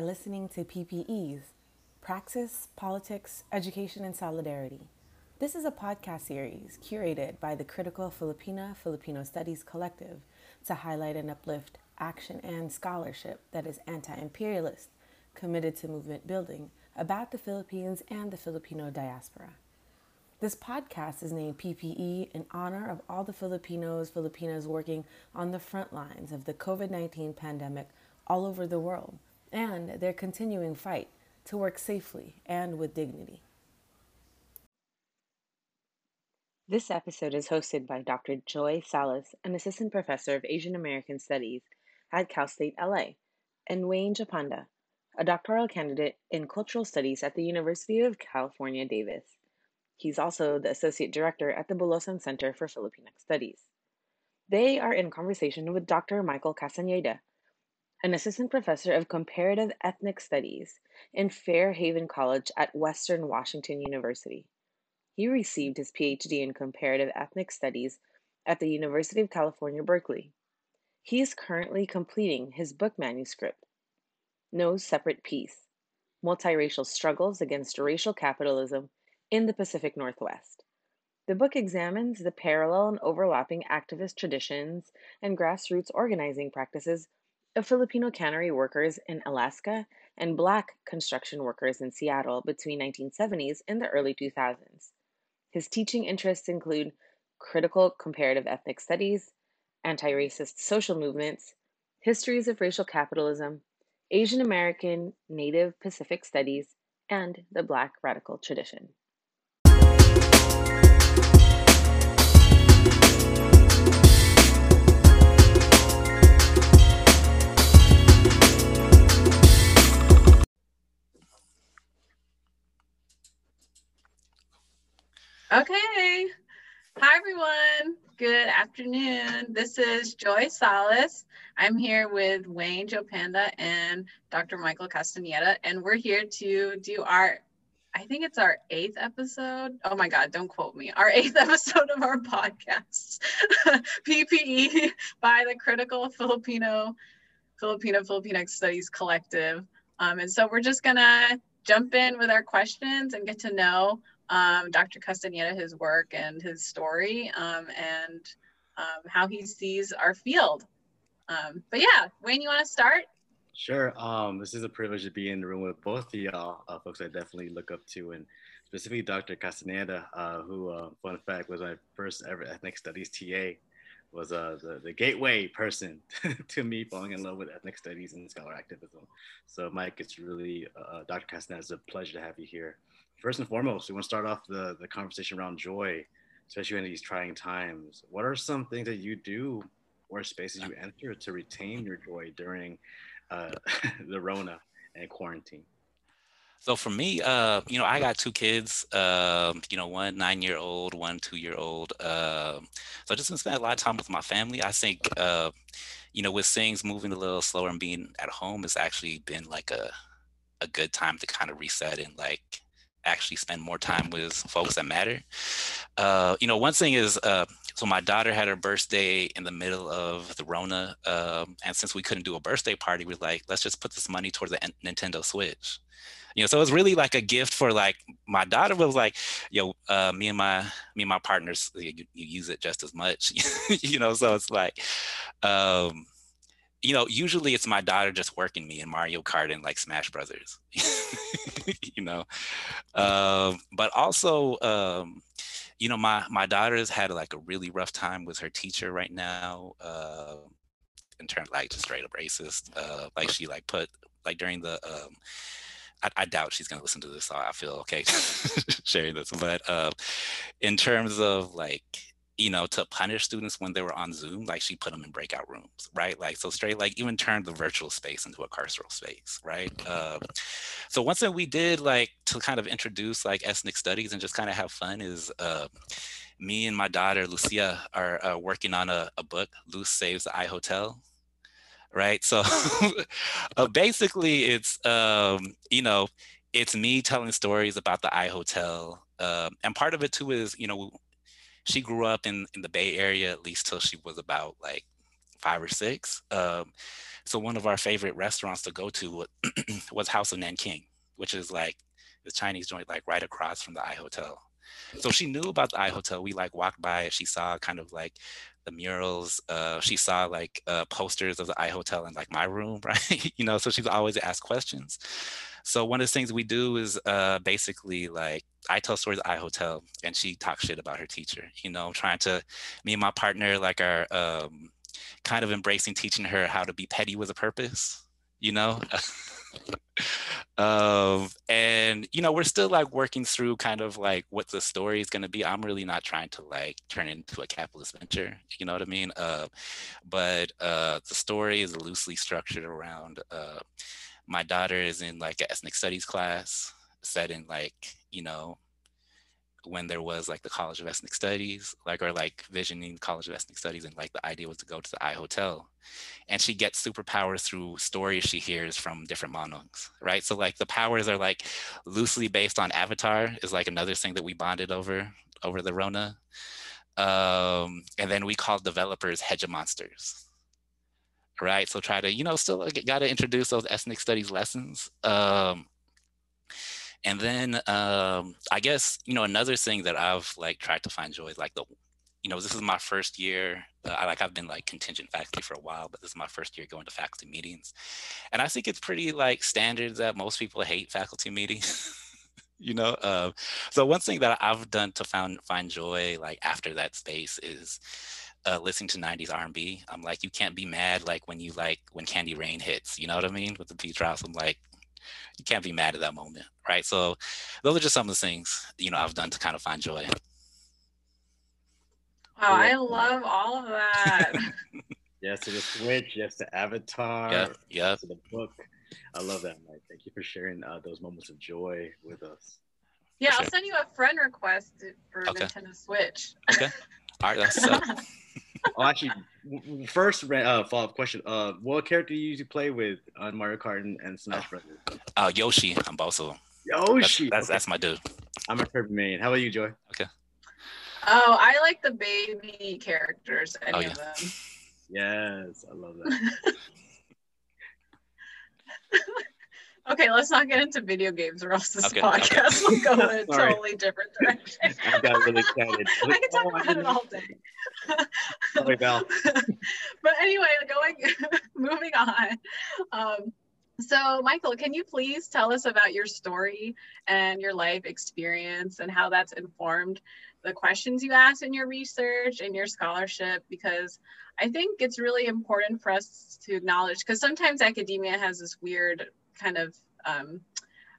are listening to PPEs Praxis, Politics, Education, and Solidarity. This is a podcast series curated by the Critical Filipina Filipino Studies Collective to highlight and uplift action and scholarship that is anti imperialist, committed to movement building about the Philippines and the Filipino diaspora. This podcast is named PPE in honor of all the Filipinos, Filipinas working on the front lines of the COVID 19 pandemic all over the world and their continuing fight to work safely and with dignity. This episode is hosted by Dr. Joy Sales, an assistant professor of Asian American Studies at Cal State LA, and Wayne Jopanda, a doctoral candidate in cultural studies at the University of California, Davis. He's also the Associate Director at the Bulosan Center for Filipinx Studies. They are in conversation with Dr. Michael Castañeda, an Assistant Professor of Comparative Ethnic Studies in Fairhaven College at Western Washington University. He received his PhD in Comparative Ethnic Studies at the University of California, Berkeley. He is currently completing his book manuscript, No Separate Peace Multiracial Struggles Against Racial Capitalism in the Pacific Northwest. The book examines the parallel and overlapping activist traditions and grassroots organizing practices of Filipino cannery workers in Alaska and Black construction workers in Seattle between 1970s and the early 2000s. His teaching interests include critical comparative ethnic studies, anti racist social movements, histories of racial capitalism, Asian American Native Pacific studies, and the Black radical tradition. Okay. Hi, everyone. Good afternoon. This is Joy Sales. I'm here with Wayne Jopanda and Dr. Michael Castaneda, and we're here to do our, I think it's our eighth episode. Oh my God, don't quote me. Our eighth episode of our podcast, PPE by the Critical Filipino Filipino Filipinx Studies Collective. Um, and so we're just gonna jump in with our questions and get to know um, Dr. Castaneda, his work and his story, um, and um, how he sees our field. Um, but yeah, Wayne, you want to start? Sure. Um, this is a privilege to be in the room with both of y'all, uh, folks I definitely look up to, and specifically Dr. Castaneda, uh, who, uh, fun fact, was my first ever ethnic studies TA was uh, the, the gateway person to me falling in love with ethnic studies and scholar activism. So Mike, it's really, uh, Dr. Castaneda, it's a pleasure to have you here first and foremost, we want to start off the, the conversation around joy, especially in these trying times. What are some things that you do or spaces you enter to retain your joy during uh, the Rona and quarantine? So for me, uh, you know, I got two kids, uh, you know, one nine year old, one two year old. Uh, so I just been spending a lot of time with my family. I think, uh, you know, with things moving a little slower and being at home, it's actually been like a, a good time to kind of reset and like actually spend more time with folks that matter. Uh, you know, one thing is, uh, so my daughter had her birthday in the middle of the Rona, um, and since we couldn't do a birthday party, we are like, let's just put this money towards the Nintendo Switch. You know, so it was really like a gift for like my daughter was like, yo, uh, me and my me and my partners, you, you use it just as much, you know. So it's like, um, you know, usually it's my daughter just working me in Mario Kart and like Smash Brothers, you know. Um, but also, um, you know, my my daughter's had like a really rough time with her teacher right now. Uh, in terms like just straight up racist. Uh, like she like put like during the um, I, I, doubt she's gonna listen to this, so I feel okay sharing this. But uh, in terms of like you know, to punish students when they were on Zoom, like she put them in breakout rooms, right? Like, so straight, like even turned the virtual space into a carceral space, right? Uh, so one thing we did like to kind of introduce like ethnic studies and just kind of have fun is uh, me and my daughter, Lucia, are uh, working on a, a book, Luce Saves the I Hotel, right? So uh, basically it's, um, you know, it's me telling stories about the I Hotel. Um, and part of it too is, you know, she grew up in, in the Bay Area at least till she was about like five or six. Um, so one of our favorite restaurants to go to was House of Nanking, which is like the Chinese joint, like right across from the I Hotel. So she knew about the I Hotel. We like walked by. She saw kind of like the murals. Uh, she saw like uh, posters of the I Hotel in like my room, right? you know, so she's always asked questions. So one of the things we do is uh, basically like I tell stories I Hotel, and she talks shit about her teacher. You know, trying to me and my partner like are um, kind of embracing teaching her how to be petty with a purpose. You know. um, and you know we're still like working through kind of like what the story is going to be i'm really not trying to like turn into a capitalist venture you know what i mean uh, but uh, the story is loosely structured around uh, my daughter is in like an ethnic studies class set in like you know when there was like the college of ethnic studies like or like visioning the college of ethnic studies and like the idea was to go to the i hotel. And she gets superpowers through stories she hears from different manongs right? So like the powers are like loosely based on avatar is like another thing that we bonded over over the rona. Um, and then we called developers hegemonsters right? So try to, you know, still got to introduce those ethnic studies lessons. Um, and then um, I guess, you know, another thing that I've like tried to find joy is like the, you know, this is my first year. Uh, I like I've been like contingent faculty for a while, but this is my first year going to faculty meetings, and I think it's pretty like standard that most people hate faculty meetings. you know, uh, so one thing that I've done to find find joy like after that space is uh, listening to 90s R&B. I'm like, you can't be mad like when you like when Candy Rain hits, you know what I mean? With the beat drops, I'm like, you can't be mad at that moment, right? So those are just some of the things, you know, I've done to kind of find joy. Wow, I love all of that. yes to the Switch, yes to Avatar, yep, yep. to the book. I love that, Mike. Thank you for sharing uh, those moments of joy with us. Yeah, I'll send you a friend request for okay. Nintendo Switch. Okay. All right, that's so. oh, actually, first uh, follow up question: uh, What character do you usually play with on Mario Kart and, and Smash oh. Brothers? Uh, Yoshi. I'm also. Yoshi. That's that's, okay. that's my dude. I'm a Kirby main. How about you, Joy? Okay. Oh, I like the baby characters. Any oh, yeah. of them. Yes, I love that. Okay, let's not get into video games or else this okay, podcast okay. will go in a totally different direction. I got really excited. I can talk oh, about it all day. Sorry, Val. but anyway, going moving on. Um, so, Michael, can you please tell us about your story and your life experience and how that's informed the questions you ask in your research and your scholarship? Because I think it's really important for us to acknowledge, because sometimes academia has this weird kind of um,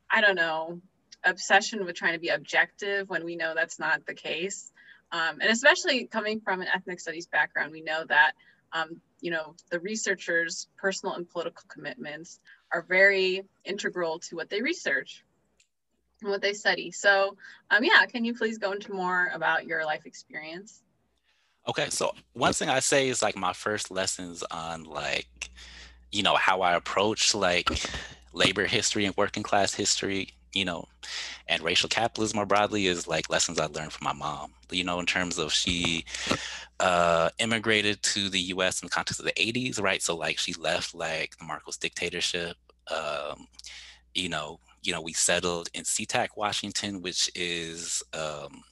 I don't know obsession with trying to be objective when we know that's not the case. Um, and especially coming from an ethnic studies background, we know that um, you know the researchers' personal and political commitments are very integral to what they research and what they study. So, um, yeah, can you please go into more about your life experience? Okay, so one thing I say is like my first lessons on like, you know, how I approach like labor history and working class history, you know, and racial capitalism more broadly is like lessons I learned from my mom, you know, in terms of she uh, immigrated to the US in the context of the 80s, right? So like she left like the Marcos dictatorship. Um, you know, you know, we settled in SeaTac, Washington, which is um,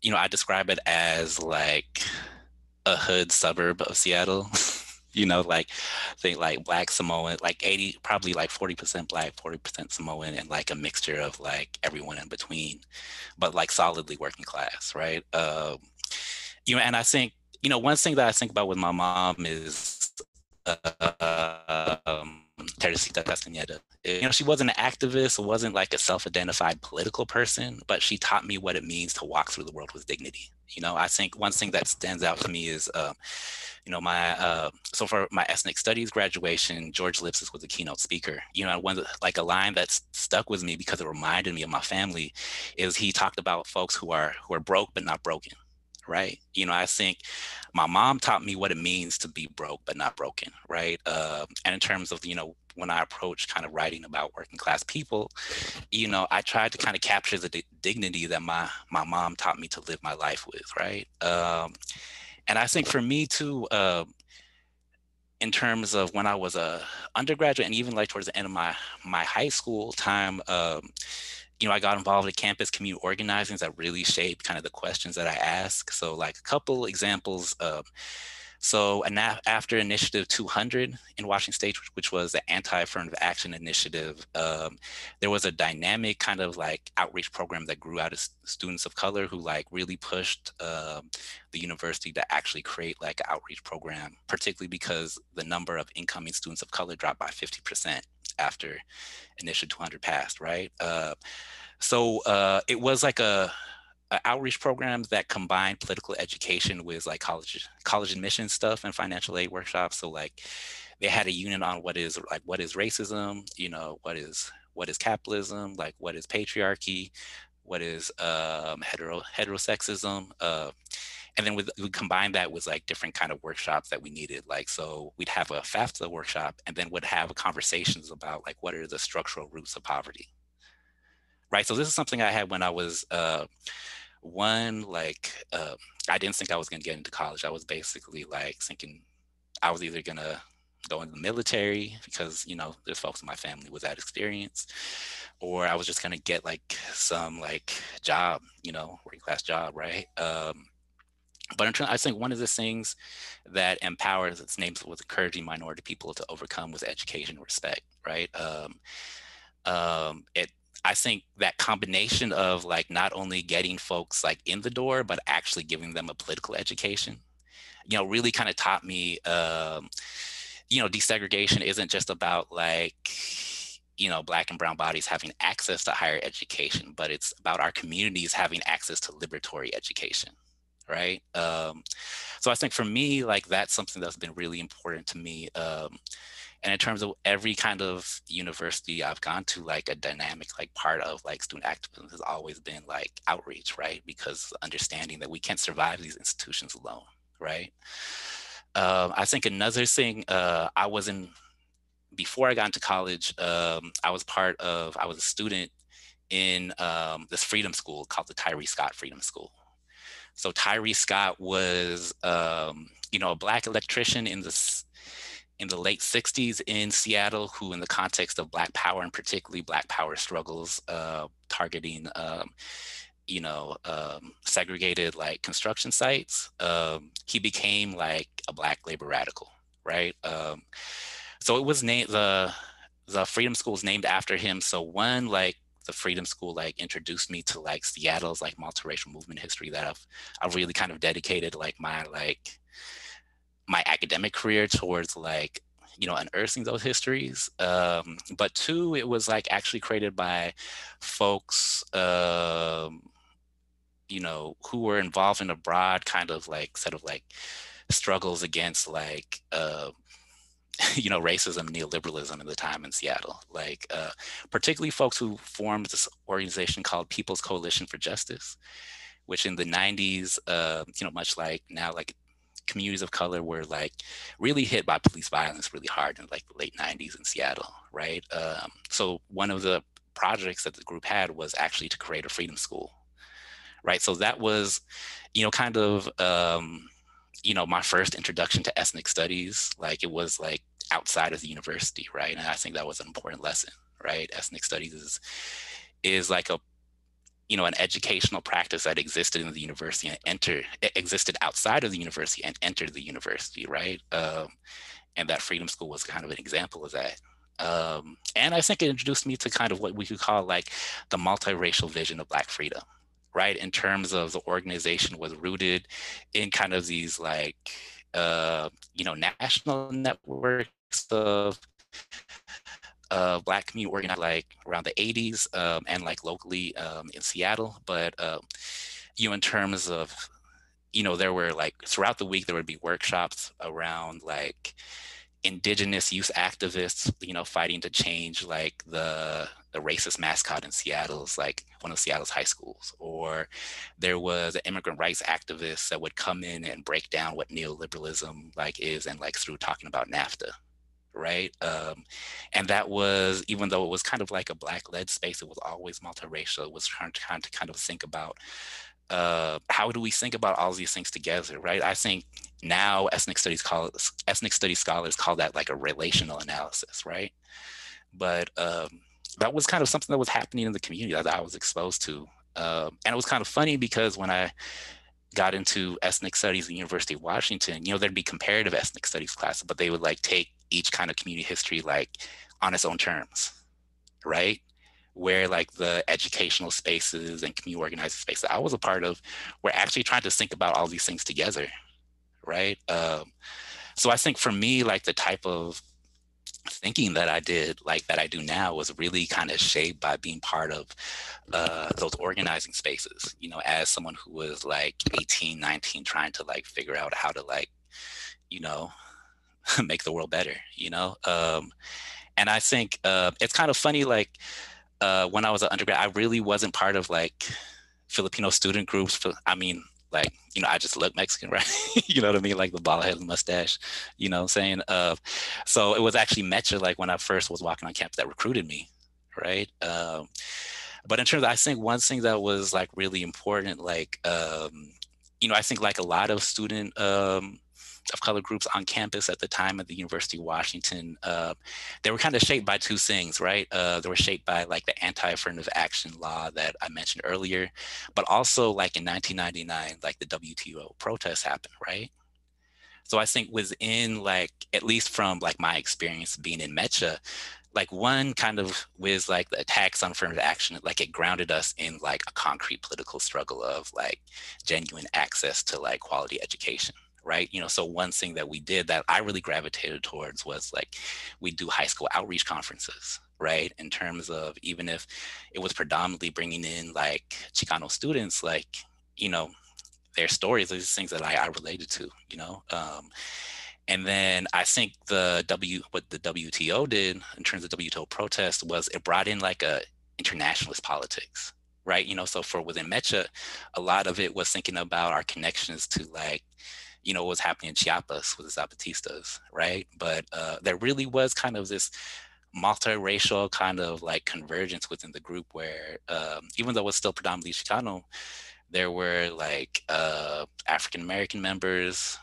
you know, I describe it as like a hood suburb of Seattle. you know, like think like black Samoan, like 80, probably like 40% black, 40% Samoan, and like a mixture of like everyone in between, but like solidly working class, right? Um, you know, and I think, you know, one thing that I think about with my mom is uh, um, Teresita Castañeda. You know, she wasn't an activist, wasn't like a self-identified political person, but she taught me what it means to walk through the world with dignity. You know, I think one thing that stands out to me is, uh, you know, my uh, so for my ethnic studies graduation, George Lipsitz was the keynote speaker. You know, one like a line that stuck with me because it reminded me of my family is he talked about folks who are who are broke but not broken right? You know, I think my mom taught me what it means to be broke but not broken, right? Uh, and in terms of, you know, when I approach kind of writing about working class people, you know, I tried to kind of capture the d- dignity that my my mom taught me to live my life with, right? Um, and I think for me too, uh, in terms of when I was a undergraduate and even like towards the end of my my high school time, um, you know, I got involved in campus community organizing that really shaped kind of the questions that I ask. So like a couple examples. of. So and after Initiative 200 in Washington State, which was the anti-affirmative action initiative, um, there was a dynamic kind of like outreach program that grew out of students of color who like really pushed uh, the university to actually create like an outreach program, particularly because the number of incoming students of color dropped by 50% after Initiative 200 passed, right? Uh, so uh, it was like a uh, outreach programs that combine political education with like college college admission stuff and financial aid workshops. So like they had a unit on what is like what is racism, you know, what is what is capitalism, like what is patriarchy, what is um, hetero heterosexism, uh, and then we combine that with like different kind of workshops that we needed. Like so, we'd have a FAFSA workshop, and then would have conversations about like what are the structural roots of poverty, right? So this is something I had when I was uh, one like uh, i didn't think i was going to get into college i was basically like thinking i was either going to go into the military because you know there's folks in my family with that experience or i was just going to get like some like job you know working class job right um, but in terms, I think one of the things that empowers its names with encouraging minority people to overcome with education and respect, right? Um, um, it I think that combination of like not only getting folks like in the door, but actually giving them a political education, you know, really kind of taught me, um, you know, desegregation isn't just about like, you know, black and brown bodies having access to higher education, but it's about our communities having access to liberatory education, right? Um, so I think for me, like that's something that's been really important to me. Um, and in terms of every kind of university I've gone to, like a dynamic like part of like student activism has always been like outreach, right? Because understanding that we can't survive these institutions alone, right? Um, I think another thing uh, I was in before I got into college, um, I was part of, I was a student in um, this freedom school called the Tyree Scott Freedom School. So Tyree Scott was, um, you know, a black electrician in the in the late 60s in Seattle, who, in the context of Black Power and particularly Black Power struggles uh, targeting, um, you know, um, segregated like construction sites, um, he became like a Black labor radical, right? Um, so it was named the the Freedom School is named after him. So one like the Freedom School like introduced me to like Seattle's like multiracial movement history that I've I've really kind of dedicated like my like my academic career towards like you know unearthing those histories um, but two it was like actually created by folks um, you know who were involved in a broad kind of like set of like struggles against like uh, you know racism neoliberalism at the time in seattle like uh, particularly folks who formed this organization called people's coalition for justice which in the 90s uh, you know much like now like communities of color were like really hit by police violence really hard in like the late 90s in Seattle, right? Um, so one of the projects that the group had was actually to create a freedom school, right? So that was, you know, kind of, um, you know, my first introduction to ethnic studies. Like it was like outside of the university, right? And I think that was an important lesson, right? Ethnic studies is is like a you know, an educational practice that existed in the university and entered existed outside of the university and entered the university, right? Um, and that Freedom School was kind of an example of that. Um, and I think it introduced me to kind of what we could call like the multiracial vision of Black freedom, right? In terms of the organization was rooted in kind of these like, uh, you know, national networks of uh, black community organized like around the 80s um, and like locally um, in Seattle. But, uh, you know, in terms of, you know, there were like throughout the week, there would be workshops around like indigenous youth activists, you know, fighting to change like the, the racist mascot in Seattle's like one of Seattle's high schools. Or there was an immigrant rights activist that would come in and break down what neoliberalism like is and like through talking about NAFTA right? Um, and that was, even though it was kind of like a black led space, it was always multiracial. It was trying to kind of think about uh, how do we think about all these things together, right? I think now ethnic studies call ethnic studies scholars call that like a relational analysis, right? But um, that was kind of something that was happening in the community that I was exposed to, uh, and it was kind of funny because when I got into ethnic studies at the University of Washington, you know, there'd be comparative ethnic studies classes, but they would like take each kind of community history like on its own terms, right? Where like the educational spaces and community organizing spaces I was a part of were actually trying to think about all these things together, right? Um, so I think for me, like the type of thinking that I did, like that I do now, was really kind of shaped by being part of uh, those organizing spaces. You know, as someone who was like 18, 19, trying to like figure out how to like, you know, make the world better. You know, um, and I think uh, it's kind of funny. Like uh, when I was an undergrad, I really wasn't part of like Filipino student groups. I mean, like you know i just look mexican right you know what i mean like the bald head and mustache you know i'm saying uh so it was actually mecha like when i first was walking on campus that recruited me right um but in terms of, i think one thing that was like really important like um you know i think like a lot of student um of color groups on campus at the time at the University of Washington, uh, they were kind of shaped by two things, right? Uh, they were shaped by like the anti-affirmative action law that I mentioned earlier, but also like in 1999, like the WTO protests happened, right? So I think within like, at least from like my experience being in Mecha, like one kind of with like the attacks on affirmative action, like it grounded us in like a concrete political struggle of like genuine access to like quality education right? You know, so one thing that we did that I really gravitated towards was like we do high school outreach conferences, right? In terms of even if it was predominantly bringing in like Chicano students, like, you know, their stories, these things that I, I related to, you know. Um, and then I think the W what the WTO did in terms of WTO protest was it brought in like a internationalist politics, right? You know, so for within Mecha, a lot of it was thinking about our connections to like you know, what was happening in Chiapas with the Zapatistas, right? But uh, there really was kind of this multiracial kind of like convergence within the group where um, even though it was still predominantly Chicano, there were like uh, African American members.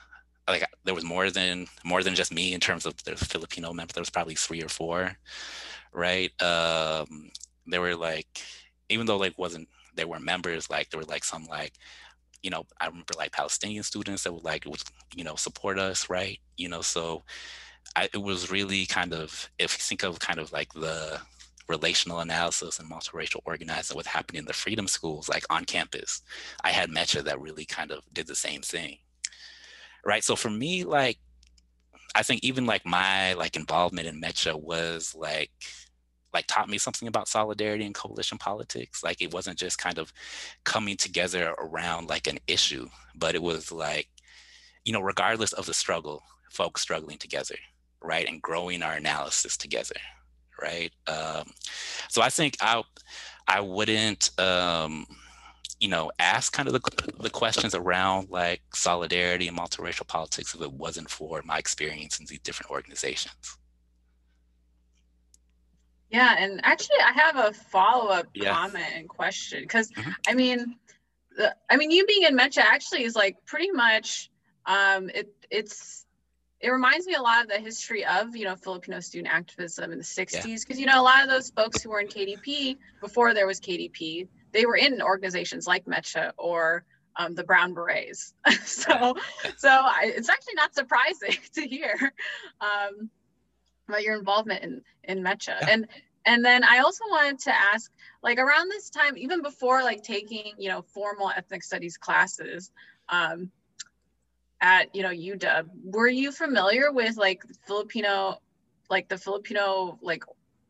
Like there was more than more than just me in terms of the Filipino members. There was probably three or four, right? Um, there were like even though like wasn't there were members like there were like some like you know, I remember like Palestinian students that would like, would, you know, support us, right? You know, so I, it was really kind of, if you think of kind of like the relational analysis and multiracial organizing, what happened in the freedom schools, like on campus, I had Mecha that really kind of did the same thing, right? So for me, like, I think even like my like involvement in Mecha was like like taught me something about solidarity and coalition politics. Like it wasn't just kind of coming together around like an issue, but it was like, you know, regardless of the struggle, folks struggling together, right, and growing our analysis together, right. Um, so I think I I wouldn't. Um, you know, ask kind of the, the questions around like solidarity and multiracial politics if it wasn't for my experience in these different organizations. Yeah, and actually, I have a follow up yeah. comment and question because mm-hmm. I mean, the, I mean, you being in Mecha actually is like pretty much um, it. It's it reminds me a lot of the history of you know Filipino student activism in the '60s because yeah. you know a lot of those folks who were in KDP before there was KDP, they were in organizations like Mecha or um, the Brown Berets. so, so I, it's actually not surprising to hear. Um, about your involvement in in Mecha. Yeah. And and then I also wanted to ask, like around this time, even before like taking, you know, formal ethnic studies classes, um, at you know UW, were you familiar with like Filipino, like the Filipino like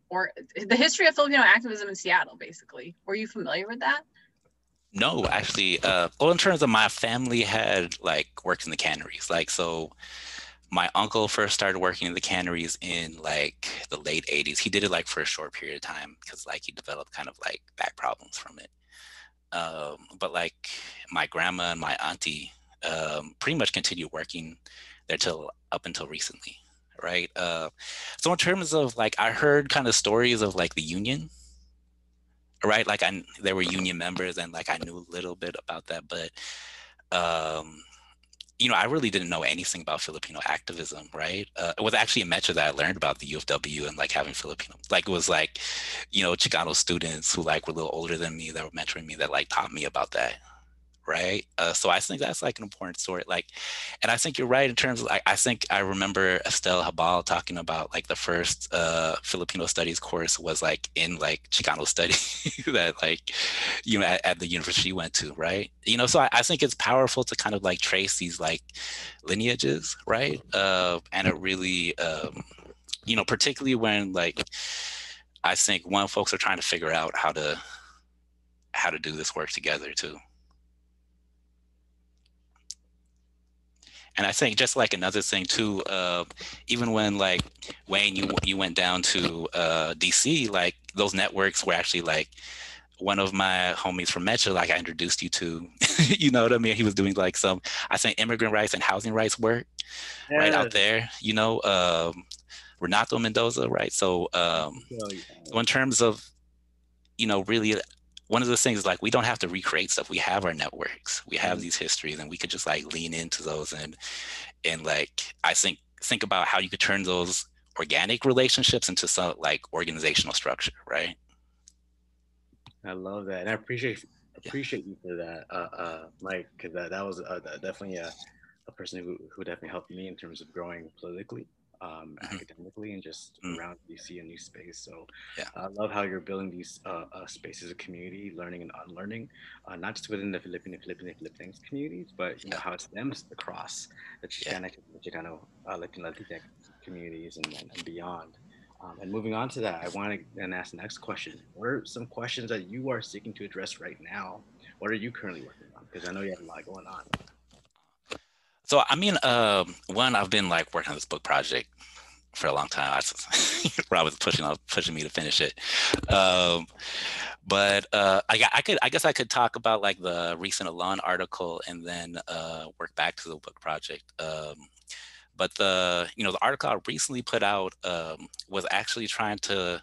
or the history of Filipino activism in Seattle, basically? Were you familiar with that? No, actually. Uh, well, in terms of my family had like worked in the canneries, like so my uncle first started working in the canneries in like the late 80s he did it like for a short period of time because like he developed kind of like back problems from it. Um, but like my grandma and my auntie um, pretty much continued working there till up until recently right? Uh, so in terms of like i heard kind of stories of like the union right? Like I, there were union members, and like I knew a little bit about that, but um, you know, I really didn't know anything about Filipino activism, right? Uh, it was actually a Mecha that I learned about the UFW and like having Filipino, like it was like, you know, Chicano students who like were a little older than me that were mentoring me that like taught me about that, right? Uh, so I think that's like an important story. Like, and I think you're right in terms of like I think I remember Estella Habal talking about like the first uh, Filipino studies course was like in like Chicano study that like you know at, at, the university went to, right? You know, so I, I, think it's powerful to kind of like trace these like lineages, right? Uh, and it really, um, you know, particularly when like I think one folks are trying to figure out how to how to do this work together too. And I think just like another thing too, uh, even when like Wayne, you you went down to uh, DC, like those networks were actually like one of my homies from Mecha, like I introduced you to, you know what I mean? He was doing like some, I think immigrant rights and housing rights work yeah. right out there, you know, um, Renato Mendoza, right? So, um, oh, yeah. so in terms of, you know, really one of the things is like we don't have to recreate stuff. We have our networks, we have mm-hmm. these histories, and we could just like lean into those and and like I think think about how you could turn those organic relationships into some like organizational structure, right? I love that, and I appreciate appreciate yeah. you for that, uh, uh, Mike, because that, that was uh, definitely a, a person who, who definitely helped me in terms of growing politically um, mm-hmm. academically and just mm-hmm. around DC and new space. So yeah. I love how you're building these uh, uh, spaces of community, learning and unlearning, uh, not just within the Filipino, Filipino, Philippines communities, but you know how it stems across the Chicana, yeah. Chicano, uh, Latino, Latinx communities and, and beyond. Um, and moving on to that, I want to then ask the next question. What are some questions that you are seeking to address right now? What are you currently working on? Because I know you have a lot going on. So I mean, uh, one, I've been like working on this book project for a long time. I, Rob was pushing pushing me to finish it. Um, but uh, I, I could, I guess, I could talk about like the recent Alon article and then uh, work back to the book project. Um, but the, you know, the article I recently put out um, was actually trying to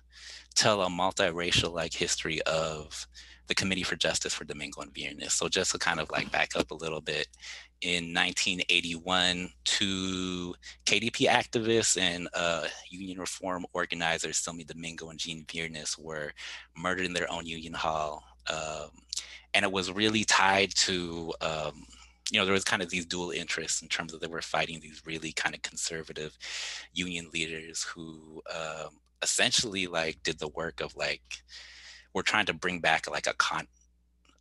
tell a multiracial like history of the Committee for Justice for Domingo and Viernes. So just to kind of like back up a little bit, in 1981, two KDP activists and uh, union reform organizers, Silme Domingo and Gene Viernes, were murdered in their own union hall. Um, and it was really tied to, um, you know, there was kind of these dual interests in terms of they were fighting these really kind of conservative union leaders who um, essentially like did the work of like, we're trying to bring back like a con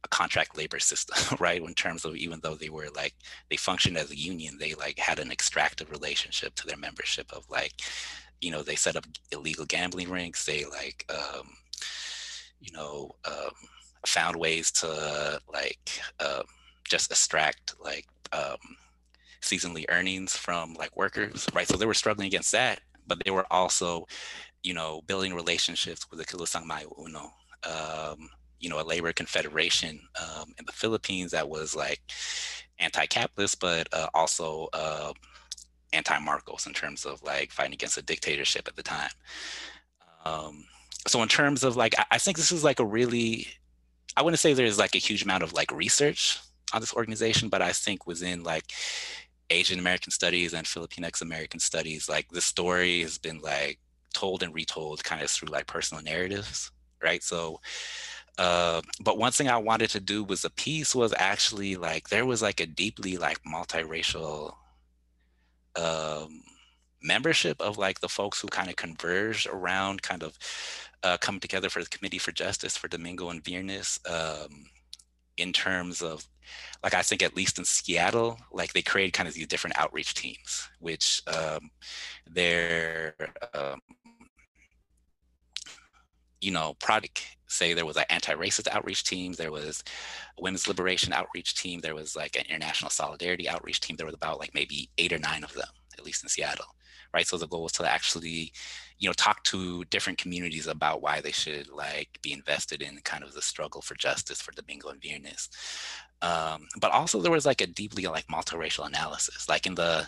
a contract labor system, right? In terms of even though they were like they functioned as a union, they like had an extractive relationship to their membership of like, you know, they set up illegal gambling rinks. They like, um, you know, um, found ways to like um, just extract like um, seasonally earnings from like workers, right? So they were struggling against that, but they were also, you know, building relationships with the Kilusang Mayo. Um, you know a labor confederation um, in the Philippines that was like anti-capitalist, but uh, also uh, anti-Marcos in terms of like fighting against a dictatorship at the time. Um, so in terms of like, I, I think this is like a really, I wouldn't say there's like a huge amount of like research on this organization, but I think within like Asian American studies and Filipinx American studies, like the story has been like told and retold kind of through like personal narratives, right? So uh, but one thing I wanted to do was a piece was actually like there was like a deeply like multiracial um, membership of like the folks who kind of converged around kind of uh, coming together for the Committee for Justice for Domingo and Viernes um, in terms of like I think at least in Seattle, like they created kind of these different outreach teams, which um, they're um, you know, product, say there was an anti-racist outreach team, there was a women's liberation outreach team, there was like an international solidarity outreach team. There was about like maybe eight or nine of them, at least in Seattle, right? So the goal was to actually, you know, talk to different communities about why they should like be invested in kind of the struggle for justice for Domingo and Viernes. Um, but also there was like a deeply like multiracial analysis, like in the,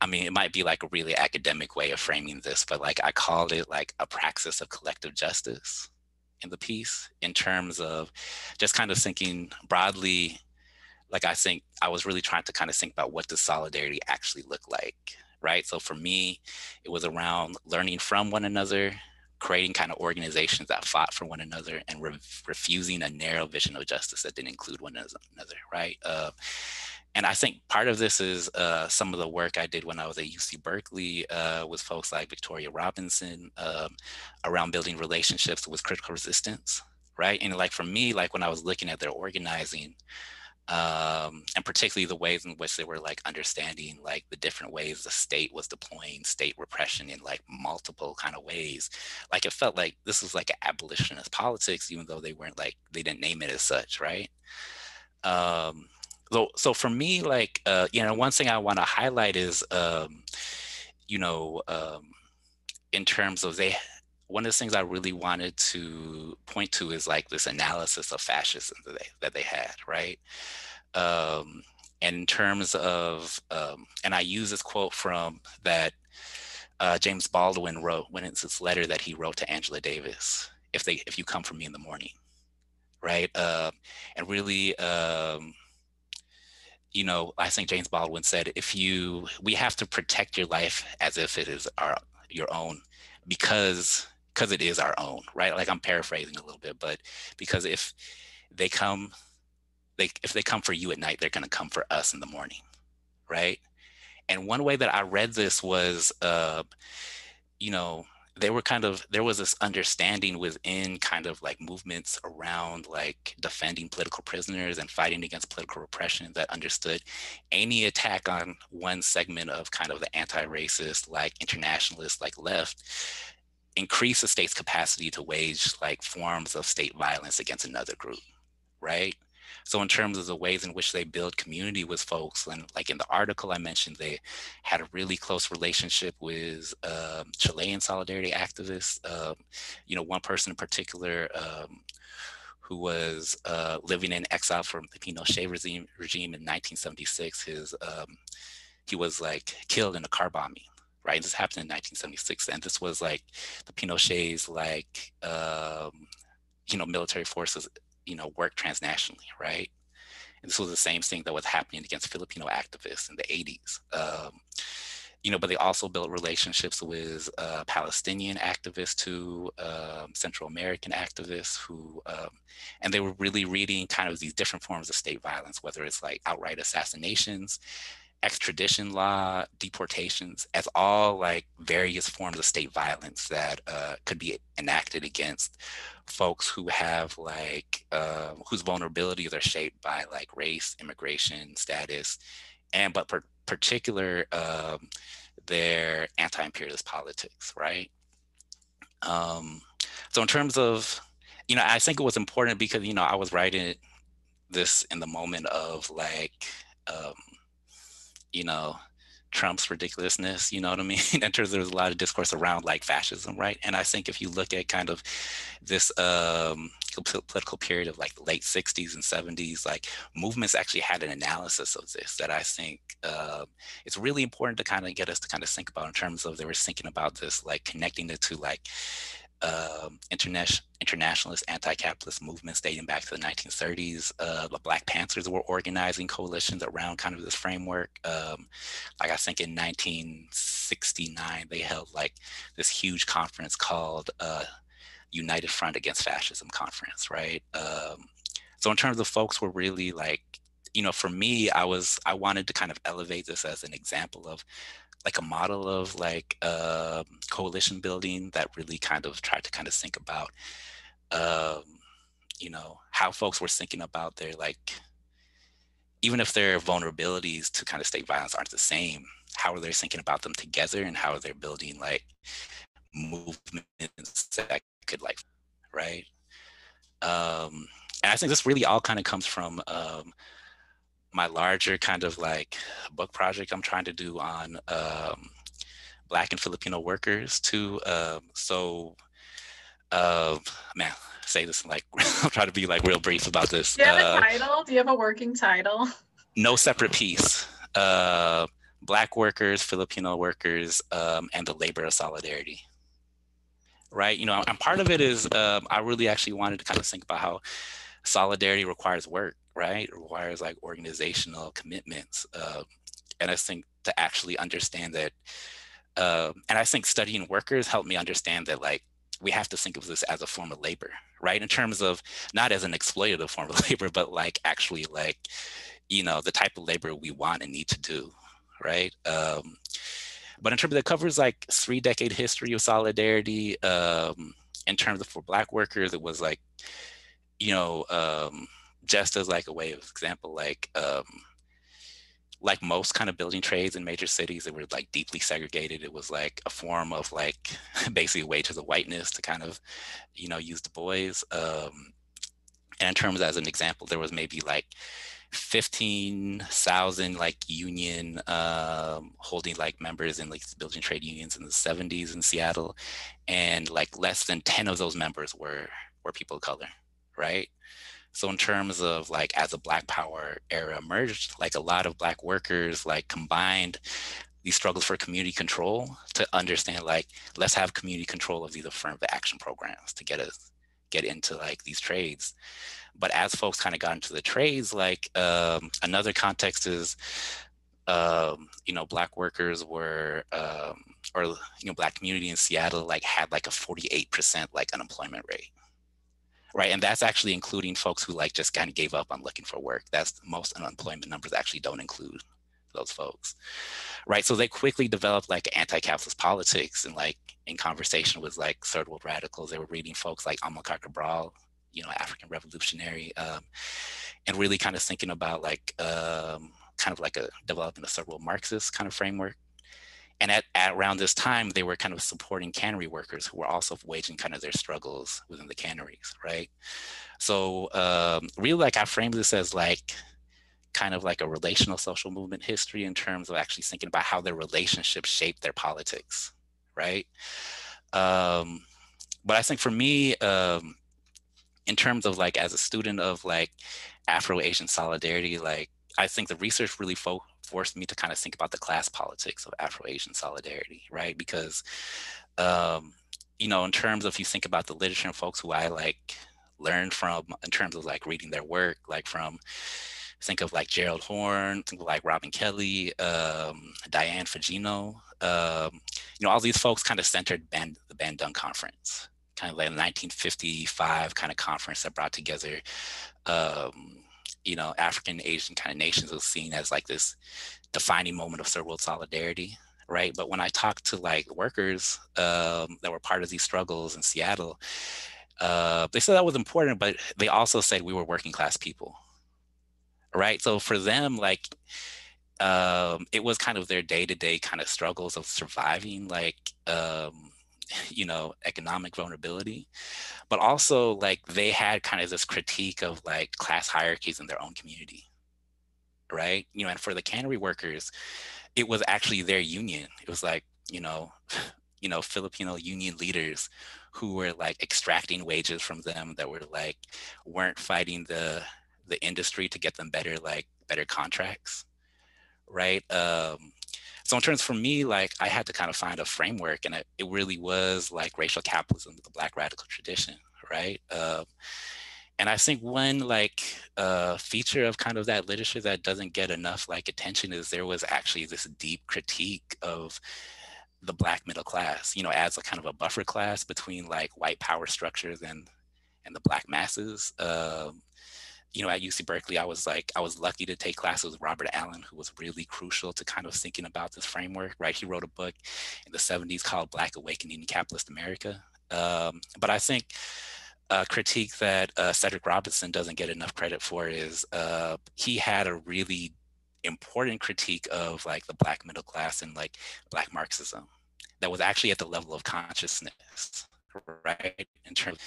I mean, it might be like a really academic way of framing this, but like I called it like a praxis of collective justice in the piece in terms of just kind of thinking broadly. Like I think I was really trying to kind of think about what does solidarity actually look like, right? So for me, it was around learning from one another, creating kind of organizations that fought for one another and re- refusing a narrow vision of justice that didn't include one another, right? Uh, and I think part of this is uh, some of the work I did when I was at UC Berkeley uh, with folks like Victoria Robinson um, around building relationships with critical resistance, right? And like for me, like when I was looking at their organizing, um, and particularly the ways in which they were like understanding like the different ways the state was deploying state repression in like multiple kind of ways. Like it felt like this was like an abolitionist politics, even though they weren't like they didn't name it as such, right? Um, so so for me like uh you know one thing i want to highlight is um you know um in terms of they one of the things i really wanted to point to is like this analysis of fascism that they that they had right um and in terms of um and i use this quote from that uh, James Baldwin wrote when it's this letter that he wrote to Angela Davis. If they, if you come for me in the morning, right? Uh, and really, um, you know, I think James Baldwin said, if you, we have to protect your life as if it is our your own, because because it is our own, right? Like I'm paraphrasing a little bit, but because if they come, they if they come for you at night, they're going to come for us in the morning, right? And one way that I read this was, uh, you know, they were kind of there was this understanding within kind of like movements around like defending political prisoners and fighting against political repression that understood any attack on one segment of kind of the anti-racist like internationalist like left increase the state's capacity to wage like forms of state violence against another group right so in terms of the ways in which they build community with folks, and like in the article I mentioned, they had a really close relationship with um, Chilean solidarity activists. Um, you know, one person in particular um, who was uh, living in exile from the Pinochet regime, regime in 1976. His um, he was like killed in a car bombing right? This happened in 1976, and this was like the Pinochet's like um, you know military forces you know, work transnationally, right? And this was the same thing that was happening against Filipino activists in the 80s. Um, you know, but they also built relationships with uh, Palestinian activists too, um, Central American activists who, um, and they were really reading kind of these different forms of state violence, whether it's like outright assassinations, extradition law, deportations, as all like various forms of state violence that uh, could be enacted against folks who have like uh, whose vulnerabilities are shaped by like race, immigration, status, and but per- particular um, their anti-imperialist politics, right? Um, so in terms of, you know, I think it was important because you know I was writing this in the moment of like. Um, you know, Trump's ridiculousness, you know what I mean? in terms there's a lot of discourse around like fascism, right? And I think if you look at kind of this um, political period of like late 60s and 70s, like movements actually had an analysis of this that I think uh, it's really important to kind of get us to kind of think about in terms of they were thinking about this, like connecting it to like um, international internationalist anti-capitalist movements dating back to the 1930s. Uh, the Black Panthers were organizing coalitions around kind of this framework. Um, like I think in 1969, they held like this huge conference called uh, United Front Against Fascism Conference, right? Um, so in terms of folks were really like, you know, for me, I was I wanted to kind of elevate this as an example of like a model of like uh, coalition building that really kind of tried to kind of think about um, you know how folks were thinking about their like even if their vulnerabilities to kind of state violence aren't the same how are they thinking about them together and how are they building like movements that could like right? Um and i think this really all kind of comes from um my larger kind of like book project I'm trying to do on um, Black and Filipino workers too. Um, so, uh, man, say this like I'm trying to be like real brief about this. Do you have uh, a title? Do you have a working title? No separate peace. Uh, Black workers, Filipino workers, um, and the labor of solidarity. right? You know, and part of it is um, I really actually wanted to kind of think about how solidarity requires work, right? Requires like organizational commitments. Uh, and I think to actually understand that, uh, and I think studying workers helped me understand that like we have to think of this as a form of labor, right? In terms of not as an exploitative form of labor, but like actually like, you know, the type of labor we want and need to do, right? Um, but in terms of it covers like three decade history of solidarity. Um, in terms of for Black workers, it was like, you know, um, just as like a way of example, like um, like most kind of building trades in major cities, that were like deeply segregated. It was like a form of like basically wages of whiteness to kind of, you know, use the boys. Um, and in terms as an example, there was maybe like 15,000 like union um, holding like members in like building trade unions in the 70s in Seattle. And like less than 10 of those members were, were people of color, right? So in terms of like as a Black Power era emerged, like a lot of Black workers like combined these struggles for community control to understand like let's have community control of these affirmative action programs to get us get into like these trades. But as folks kind of got into the trades, like um, another context is, um, you know, black workers were, um, or you know, black community in Seattle like had like a 48% like unemployment rate. Right. And that's actually including folks who like just kind of gave up on looking for work. That's most unemployment numbers actually don't include those folks. Right. So they quickly developed like anti-capitalist politics and like in conversation with like third world radicals, they were reading folks like Amilcar Cabral, you know, African revolutionary, um, and really kind of thinking about like um, kind of like a developing a third world Marxist kind of framework. And at, at, around this time, they were kind of supporting cannery workers who were also waging kind of their struggles within the canneries, right? So um, really like I frame this as like kind of like a relational social movement history in terms of actually thinking about how their relationships shape their politics, right? Um, but I think for me, um, in terms of like as a student of like Afro-Asian solidarity, like I think the research really fo forced me to kind of think about the class politics of Afro-Asian solidarity, right? Because, um, you know, in terms of if you think about the literature and folks who I like learned from in terms of like reading their work, like from think of like Gerald Horne, think of like Robin Kelley, um, Diane Fujino. Um, you know, all these folks kind of centered Band, the Bandung Conference, kind of like a 1955 kind of conference that brought together, um, you know, African Asian kind of nations was seen as like this defining moment of third world solidarity, right? But when I talked to like workers um, that were part of these struggles in Seattle, uh, they said that was important, but they also said we were working class people, right? So for them, like, um, it was kind of their day-to-day kind of struggles of surviving, like, um, you know, economic vulnerability, but also like they had kind of this critique of like class hierarchies in their own community, right? You know, and for the cannery workers, it was actually their union. It was like, you know, you know, Filipino union leaders who were like extracting wages from them that were like weren't fighting the the industry to get them better like better contracts right um so in terms for me like i had to kind of find a framework and it, it really was like racial capitalism the black radical tradition right? Um and i think one like uh feature of kind of that literature that doesn't get enough like attention is there was actually this deep critique of the black middle class you know as a kind of a buffer class between like white power structures and and the black masses. Um you know, at UC Berkeley, I was like, I was lucky to take classes with Robert Allen, who was really crucial to kind of thinking about this framework, right? He wrote a book in the 70s called Black Awakening in Capitalist America. Um, but I think a critique that uh, Cedric Robinson doesn't get enough credit for is uh, he had a really important critique of like the Black middle class and like Black Marxism that was actually at the level of consciousness, right? In terms,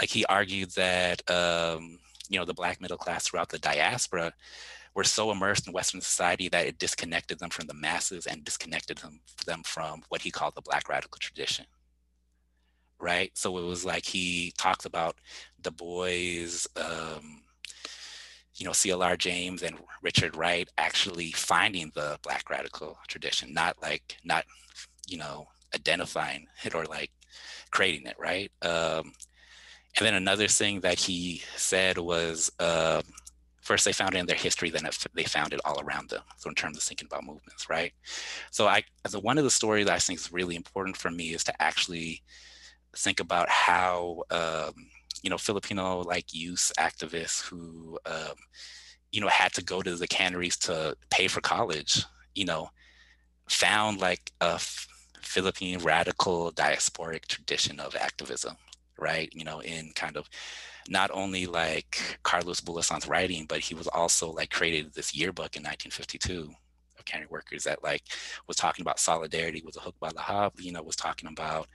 like he argued that, um, you know, the black middle class throughout the diaspora were so immersed in Western society that it disconnected them from the masses and disconnected them, them from what he called the black radical tradition. Right. So it was like he talks about Du Bois, um, you know, CLR James and Richard Wright actually finding the black radical tradition, not like, not, you know, identifying it or like creating it, right? Um, and then another thing that he said was uh, first they found it in their history, then they found it all around them. So in terms of thinking about movements, right? So I, a, one of the stories I think is really important for me is to actually think about how um, you know Filipino like youth activists who um, you know had to go to the canneries to pay for college, you know, found like a Philippine radical diasporic tradition of activism, right? You know, in kind of not only like Carlos Bulosan's writing, but he was also like created this yearbook in 1952 of cannery workers that like was talking about solidarity with the hook by the you know, was talking about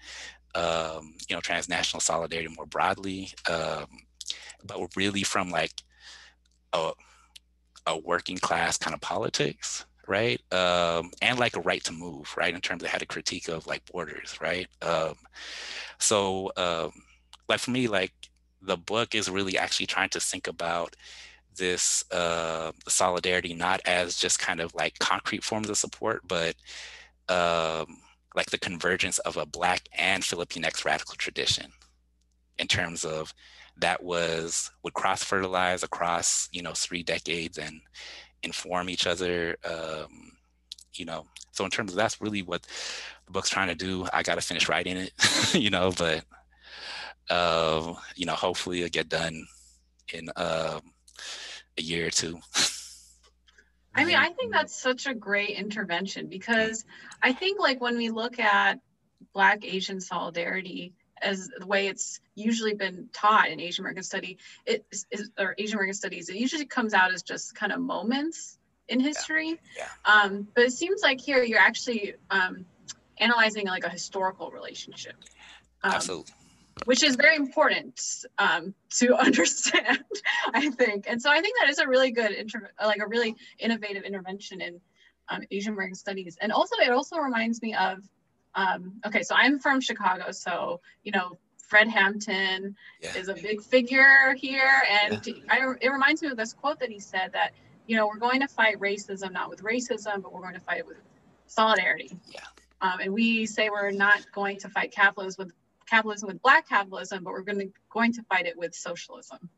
um, you know, transnational solidarity more broadly, um, but really from like a, a working class kind of politics, right? Um, and like a right to move, right? In terms of how to critique of like borders, right? Um, so, um, like for me, like the book is really actually trying to think about this uh, solidarity not as just kind of like concrete forms of support, but um, like the convergence of a Black and Filipinx radical tradition in terms of that was would cross fertilize across you know three decades and inform each other um, you know. So in terms of that's really what the book's trying to do. I got to finish writing it you know but uh, you know hopefully it'll get done in um, a year or two I mean, I think that's such a great intervention because I think like when we look at Black Asian solidarity as the way it's usually been taught in Asian American study, it is or Asian American studies, it usually comes out as just kind of moments in history. Yeah. yeah. Um, but it seems like here you're actually um, analyzing like a historical relationship. Um, Absolutely which is very important um, to understand, I think. And so I think that is a really good, inter- like a really innovative intervention in um, Asian American studies. And also, it also reminds me of, um, okay, so I'm from Chicago, so you know, Fred Hampton yeah. is a big figure here, and yeah. I, it reminds me of this quote that he said that you know we're going to fight racism not with racism, but we're going to fight it with solidarity. Yeah. Um, and we say we're not going to fight capitalism with capitalism with black capitalism, but we're going to going to fight it with socialism.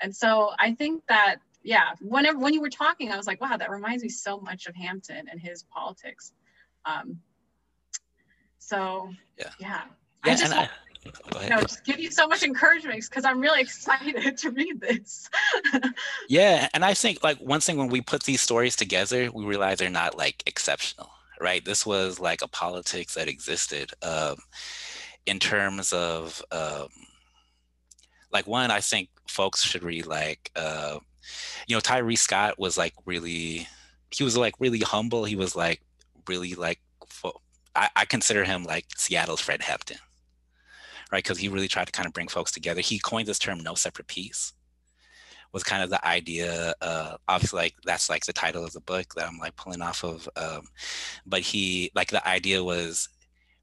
And so I think that yeah, whenever when you were talking, I was like, wow, that reminds me so much of Hampton and his politics. Um, so yeah, yeah, yeah I just, I, you know, just give you so much encouragement because I'm really excited to read this. yeah, and I think like one thing when we put these stories together, we realize they're not like exceptional, right? This was like a politics that existed. Um, in terms of um, like one, I think folks should read like uh, you know Tyree Scott was like really he was like really humble. He was like really like I, I consider him like Seattle's Fred Hampton, right? Because he really tried to kind of bring folks together. He coined this term "no separate peace." Was kind of the idea. Uh, obviously, like that's like the title of the book that I'm like pulling off of. Um, but he like the idea was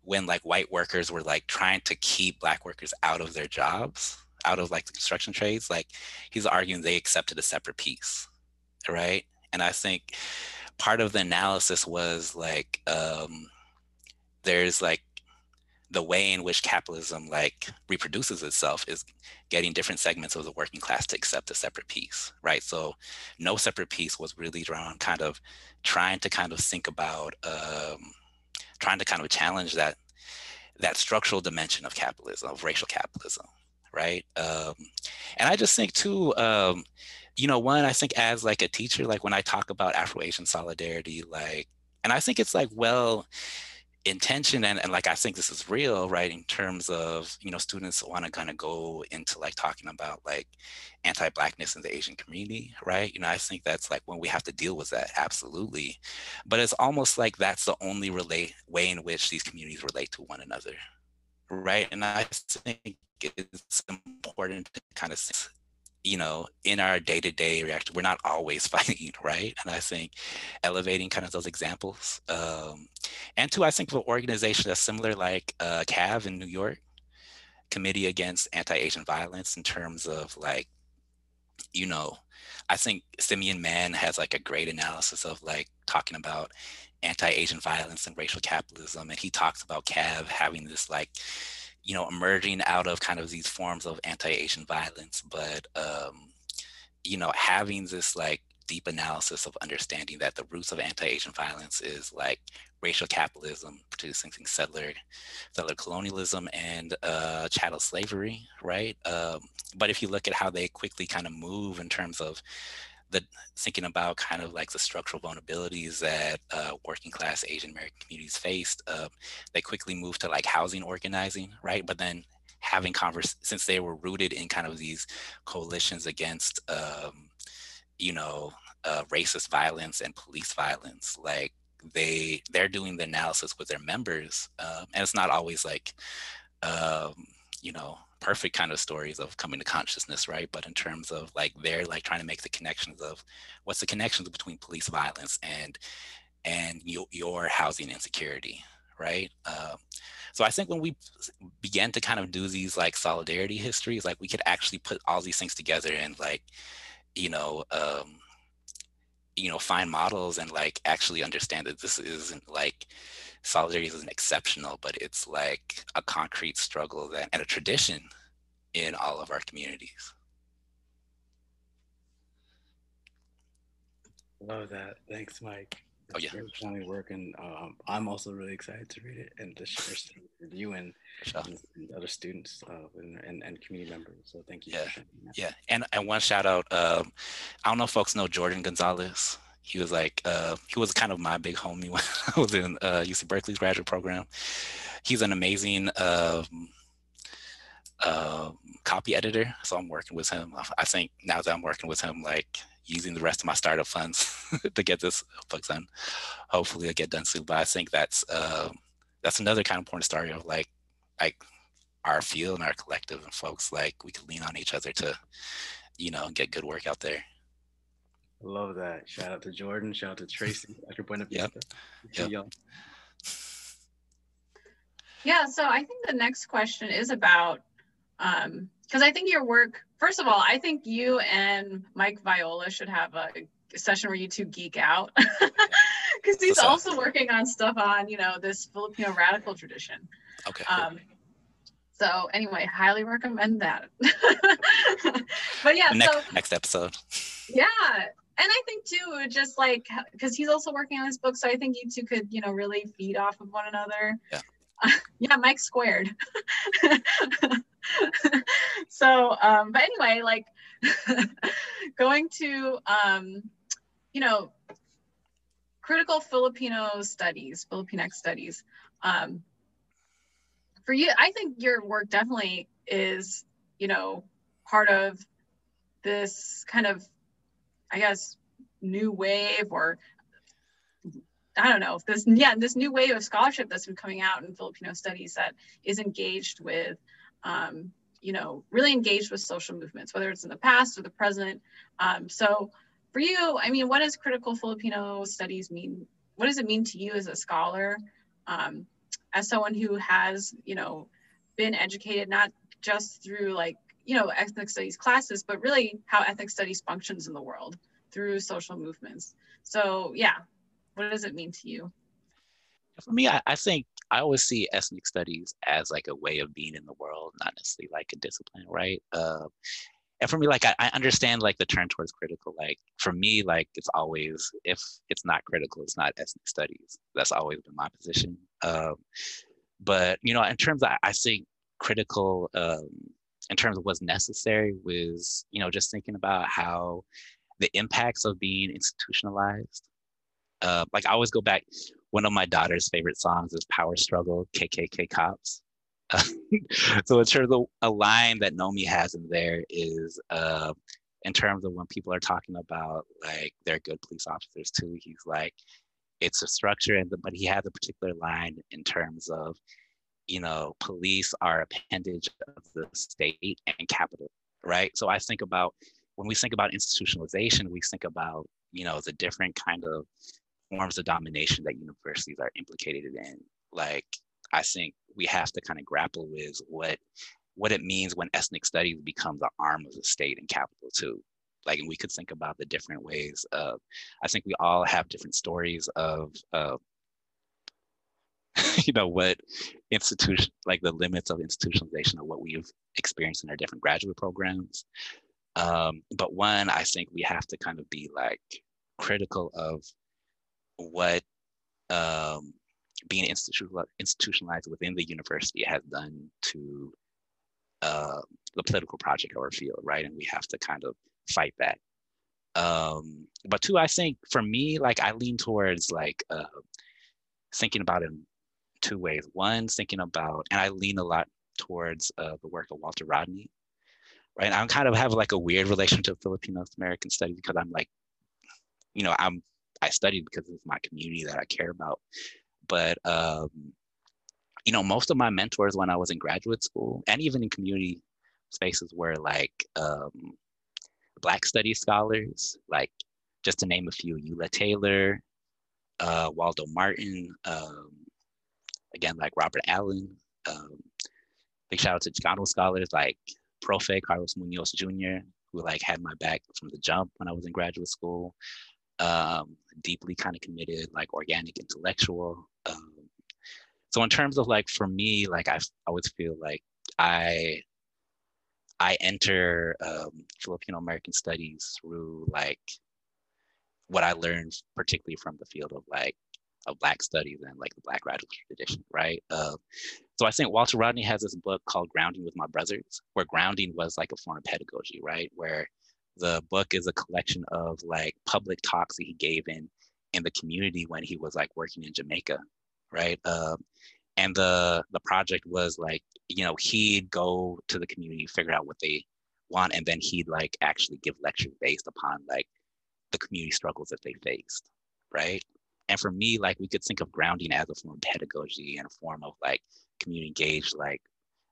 when like white workers were like trying to keep black workers out of their jobs out of like the construction trades like he's arguing they accepted a separate peace right? And i think part of the analysis was like um there's like the way in which capitalism like reproduces itself is getting different segments of the working class to accept a separate peace right? So no separate peace was really around kind of trying to kind of think about um trying to kind of challenge that that structural dimension of capitalism, of racial capitalism, right? Um, and I just think too, um, you know, one, I think as like a teacher, like when I talk about Afro-Asian solidarity, like, and I think it's like, well, intention and, and like i think this is real right in terms of you know students want to kind of go into like talking about like anti-blackness in the asian community right? You know i think that's like when we have to deal with that absolutely. But it's almost like that's the only relate way in which these communities relate to one another right? And i think it's important to kind of you know, in our day-to-day reaction, we're not always fighting, right? And I think elevating kind of those examples. Um, and two, I think an organization that's similar like uh, CAV in New York, Committee Against Anti-Asian Violence in terms of like, you know, I think Simeon Man has like a great analysis of like talking about anti-Asian violence and racial capitalism. And he talks about CAV having this like you know, emerging out of kind of these forms of anti-Asian violence, but um, you know, having this like deep analysis of understanding that the roots of anti-Asian violence is like racial capitalism, producing settler, settler colonialism, and uh, chattel slavery, right? Um, but if you look at how they quickly kind of move in terms of the thinking about kind of like the structural vulnerabilities that uh, working class Asian American communities faced, uh, they quickly moved to like housing organizing, right? But then having converse since they were rooted in kind of these coalitions against, um, you know, uh, racist violence and police violence, like they they're doing the analysis with their members, um, and it's not always like, um, you know, perfect kind of stories of coming to consciousness, right? But in terms of like they're like trying to make the connections of what's the connections between police violence and and your, your housing insecurity, right? Um, so I think when we began to kind of do these like solidarity histories, like we could actually put all these things together and like, you know, um, you know, find models and like actually understand that this isn't like solidarity isn't exceptional, but it's like a concrete struggle that and a tradition in all of our communities. Love that. Thanks, Mike. Oh yeah, County work, and um, I'm also really excited to read it and to share with you and, sure. and, other students uh, and, and, and, community members. So thank you. Yeah, yeah, and and one shout out. Um, I don't know if folks know Jordan Gonzalez. He was like uh, he was kind of my big homie when I was in uh, UC Berkeley's graduate program. He's an amazing. Um, uh, copy editor. So I'm working with him. I think now that I'm working with him, like using the rest of my startup funds to get this book done. Hopefully, I get done soon. But I think that's uh, that's another kind of important story of like like our field and our collective and folks like we can lean on each other to you know get good work out there. Love that. Shout out to Jordan. Shout out to Tracy. Dr. Buenavista. Yep. yep. Yeah, so I think the next question is about um because i think your work first of all i think you and mike viola should have a session where you two geek out because he's also working on stuff on you know this filipino radical tradition okay um so anyway highly recommend that but yeah next, so next episode yeah and I think too, just like because he's also working on this book, so I think you two could, you know, really feed off of one another. Yeah. yeah, Mike squared. so, um, but anyway, like going to, um, you know, critical Filipino studies, Filipinx studies. Um, for you, I think your work definitely is, you know, part of this kind of, I guess, new wave or I don't know this yeah this new wave of scholarship that's been coming out in Filipino studies that is engaged with um, you know really engaged with social movements whether it's in the past or the present. Um, so for you I mean what does critical Filipino studies mean? What does it mean to you as a scholar um, as someone who has you know been educated not just through like you know ethnic studies classes but really how ethnic studies functions in the world through social movements so yeah what does it mean to you? For me, I, I think I always see ethnic studies as like a way of being in the world, not necessarily like a discipline, right? Uh, and for me, like I, I, understand like the turn towards critical. Like for me, like it's always if it's not critical, it's not ethnic studies. That's always been my position. Um, but you know, in terms of I think critical um, in terms of what's necessary was you know just thinking about how the impacts of being institutionalized uh, like I always go back. One of my daughter's favorite songs is "Power Struggle," KKK Cops. So in terms of a line that Nomi has in there is, uh, in terms of when people are talking about like they're good police officers too, he's like, it's a structure, and but he has a particular line in terms of, you know, police are appendage of the state and capital, right? So I think about when we think about institutionalization, we think about you know the different kind of forms of domination that universities are implicated in. Like, I think we have to kind of grapple with what what it means when ethnic studies becomes the arm of the state and capital too. Like, and we could think about the different ways of. I think we all have different stories of. Uh, you know what institution like the limits of institutionalization of what we've experienced in our different graduate programs. Um, but one i think we have to kind of be like critical of what um, being institutionalized within the university has done to uh, the political project of our field right? And we have to kind of fight that. Um, but two i think for me like i lean towards like uh, thinking about it two ways. One, thinking about, and I lean a lot towards uh, the work of Walter Rodney, right? I'm kind of have like a weird relationship to Filipino American studies because I'm like, you know, I'm I studied because it's my community that I care about. But um, you know, most of my mentors when I was in graduate school and even in community spaces were like um, Black studies scholars, like just to name a few, Ula Taylor, uh, Waldo Martin, um, again, like Robert Allen. Um, big shout out to Chicano scholars like Profe Carlos Munoz Jr., who like had my back from the jump when I was in graduate school. Um, deeply kind of committed, like organic intellectual. Um, so in terms of like for me, like I always feel like I I enter um, Filipino American studies through like what I learned, particularly from the field of like of Black studies and like the Black radical tradition, right? Uh, so I think Walter Rodney has this book called Grounding with My Brothers, where grounding was like a form of pedagogy, right? Where the book is a collection of like public talks that he gave in in the community when he was like working in Jamaica, right? Um, and the the project was like, you know, he'd go to the community, figure out what they want, and then he'd like actually give lectures based upon like the community struggles that they faced, right? And for me, like we could think of grounding as a form of pedagogy and a form of like community engaged like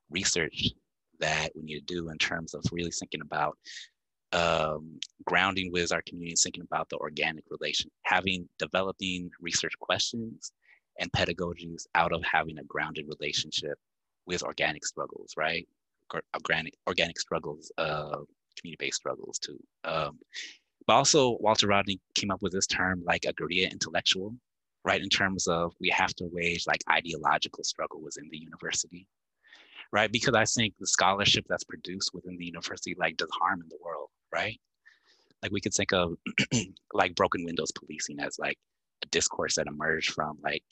research that we need to do in terms of really thinking about um, grounding with our community, thinking about the organic relation, having developing research questions and pedagogies out of having a grounded relationship with organic struggles, right? Organic organic struggles, uh, community-based struggles too. Um, but also, Walter Rodney came up with this term like a guerrilla intellectual, right? In terms of we have to wage like ideological struggle within the university, right? Because I think the scholarship that's produced within the university like does harm in the world, right? Like we could think of like broken windows policing as like a discourse that emerged from like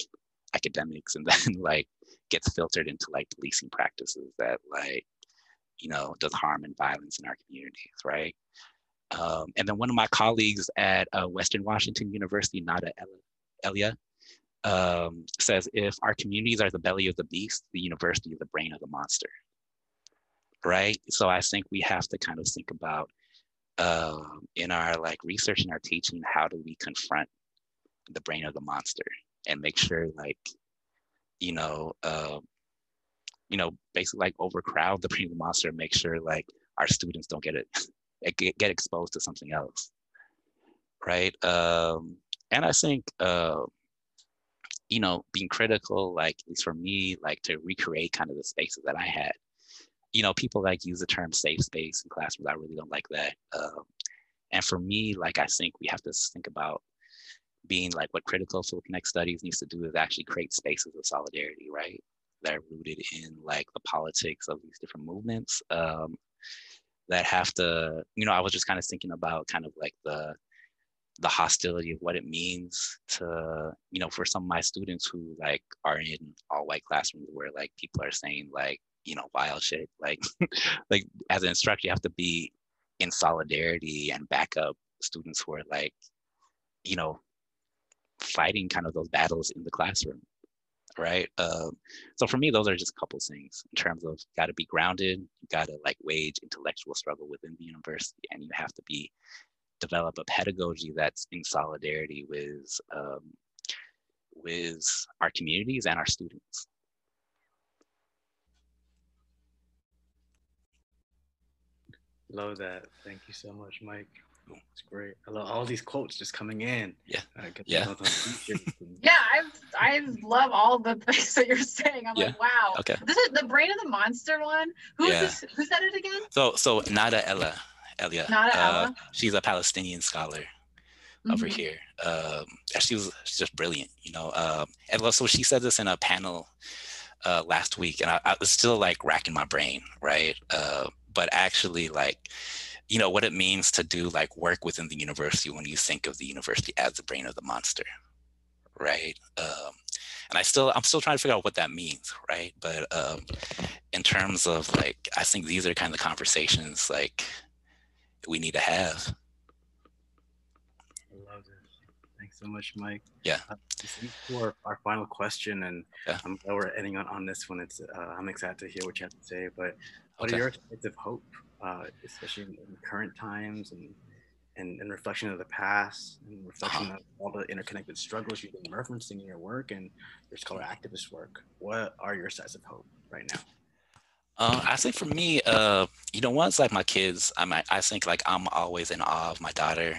academics and then like gets filtered into like policing practices that like you know does harm and violence in our communities right um, and then one of my colleagues at uh, Western Washington University, Nada Elia, um, says if our communities are the belly of the beast, the university is the brain of the monster. Right. So I think we have to kind of think about um, in our like research and our teaching, how do we confront the brain of the monster and make sure like, you know, uh, you know, basically like overcrowd the brain of the monster and make sure like our students don't get it get, get exposed to something else right? Um, and i think uh, you know being critical like at least for me like to recreate kind of the spaces that i had. You know people like use the term safe space in classrooms. I really don't like that. Um, and for me like i think we have to think about being like what critical social connect studies needs to do is actually create spaces of solidarity right? That are rooted in like the politics of these different movements. Um, that have to, you know, I was just kind of thinking about kind of like the the hostility of what it means to, you know, for some of my students who like are in all white classrooms where like people are saying like, you know, wild shit. Like like as an instructor, you have to be in solidarity and back up students who are like, you know, fighting kind of those battles in the classroom right? Um, so for me, those are just a couple things in terms of got to be grounded, you got to like wage intellectual struggle within the university, and you have to be develop a pedagogy that's in solidarity with um, with our communities and our students. Love that. Thank you so much, Mike. It's great. I love all these quotes just coming in. Yeah. yeah. yeah, I I love all the things that you're saying. I'm yeah. like, wow. Okay. This is the brain of the monster one. Who's yeah. this? Who said it again? So so Nada Ella. Elia. Nada uh, Ella. She's a Palestinian scholar mm-hmm. over here. Um, she was just brilliant, you know. Um, and so she said this in a panel uh, last week, and I, I, was still like racking my brain, right? Uh, but actually, like, you know, what it means to do like work within the university when you think of the university as the brain of the monster, right? Um, and I still, I'm still trying to figure out what that means, right? But um, in terms of like, I think these are kind of the conversations like we need to have I love it. Thanks so much, Mike. Yeah. Uh, for our final question, and yeah. I'm glad we're ending on, on this one. It's uh, I'm excited to hear what you have to say. But what okay. are your expectations of hope, uh, especially in, in, current times and, and and reflection of the past and reflection of all the interconnected struggles you've been referencing in your work and your scholar activist work? What are your sides of hope right now? Uh, I think for me, uh, you know, once like my kids, I might, I think like I'm always in awe of my daughter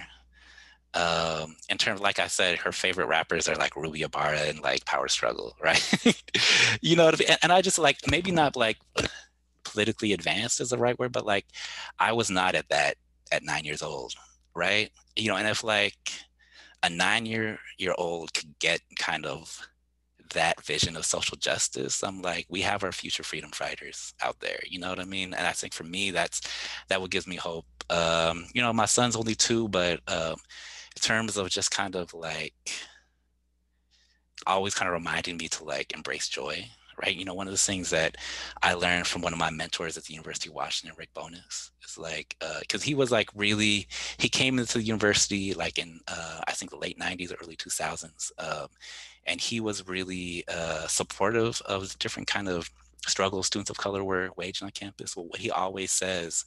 um in terms like i said her favorite rappers are like ruby ibarra and like power struggle right you know I mean? and i just like maybe not like politically advanced is the right word but like i was not at that at nine years old right? You know and if like a nine year year old could get kind of that vision of social justice i'm like we have our future freedom fighters out there you know what i mean? And i think for me that's that what gives me hope. Um you know my son's only two but um in terms of just kind of like always kind of reminding me to like embrace joy right? You know one of the things that i learned from one of my mentors at the university of washington rick Bonus, is like because uh, he was like really he came into the university like in uh, i think the late 90s or early 2000s um, and he was really uh, supportive of different kind of struggles students of color were waging on campus. Well what he always says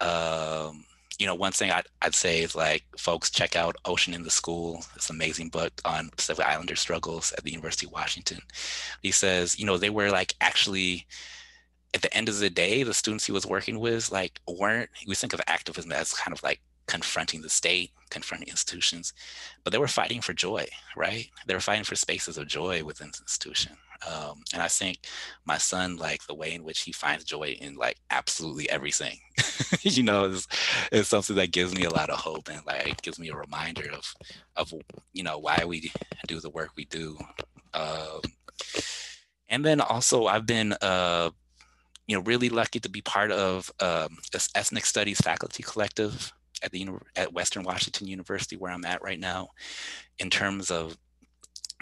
um, you know, one thing I'd, I'd say is like, folks, check out Ocean in the School. It's an amazing book on Pacific Islander struggles at the University of Washington. He says, you know, they were like actually, at the end of the day, the students he was working with, like, weren't, we think of activism as kind of like confronting the state, confronting institutions, but they were fighting for joy, right? They were fighting for spaces of joy within the institution. Um, and I think my son, like the way in which he finds joy in like absolutely everything, you know, is, is something that gives me a lot of hope and like gives me a reminder of, of, you know, why we do the work we do. Um, and then also I've been, uh, you know, really lucky to be part of um, this ethnic studies faculty collective at the at Western Washington University, where I'm at right now, in terms of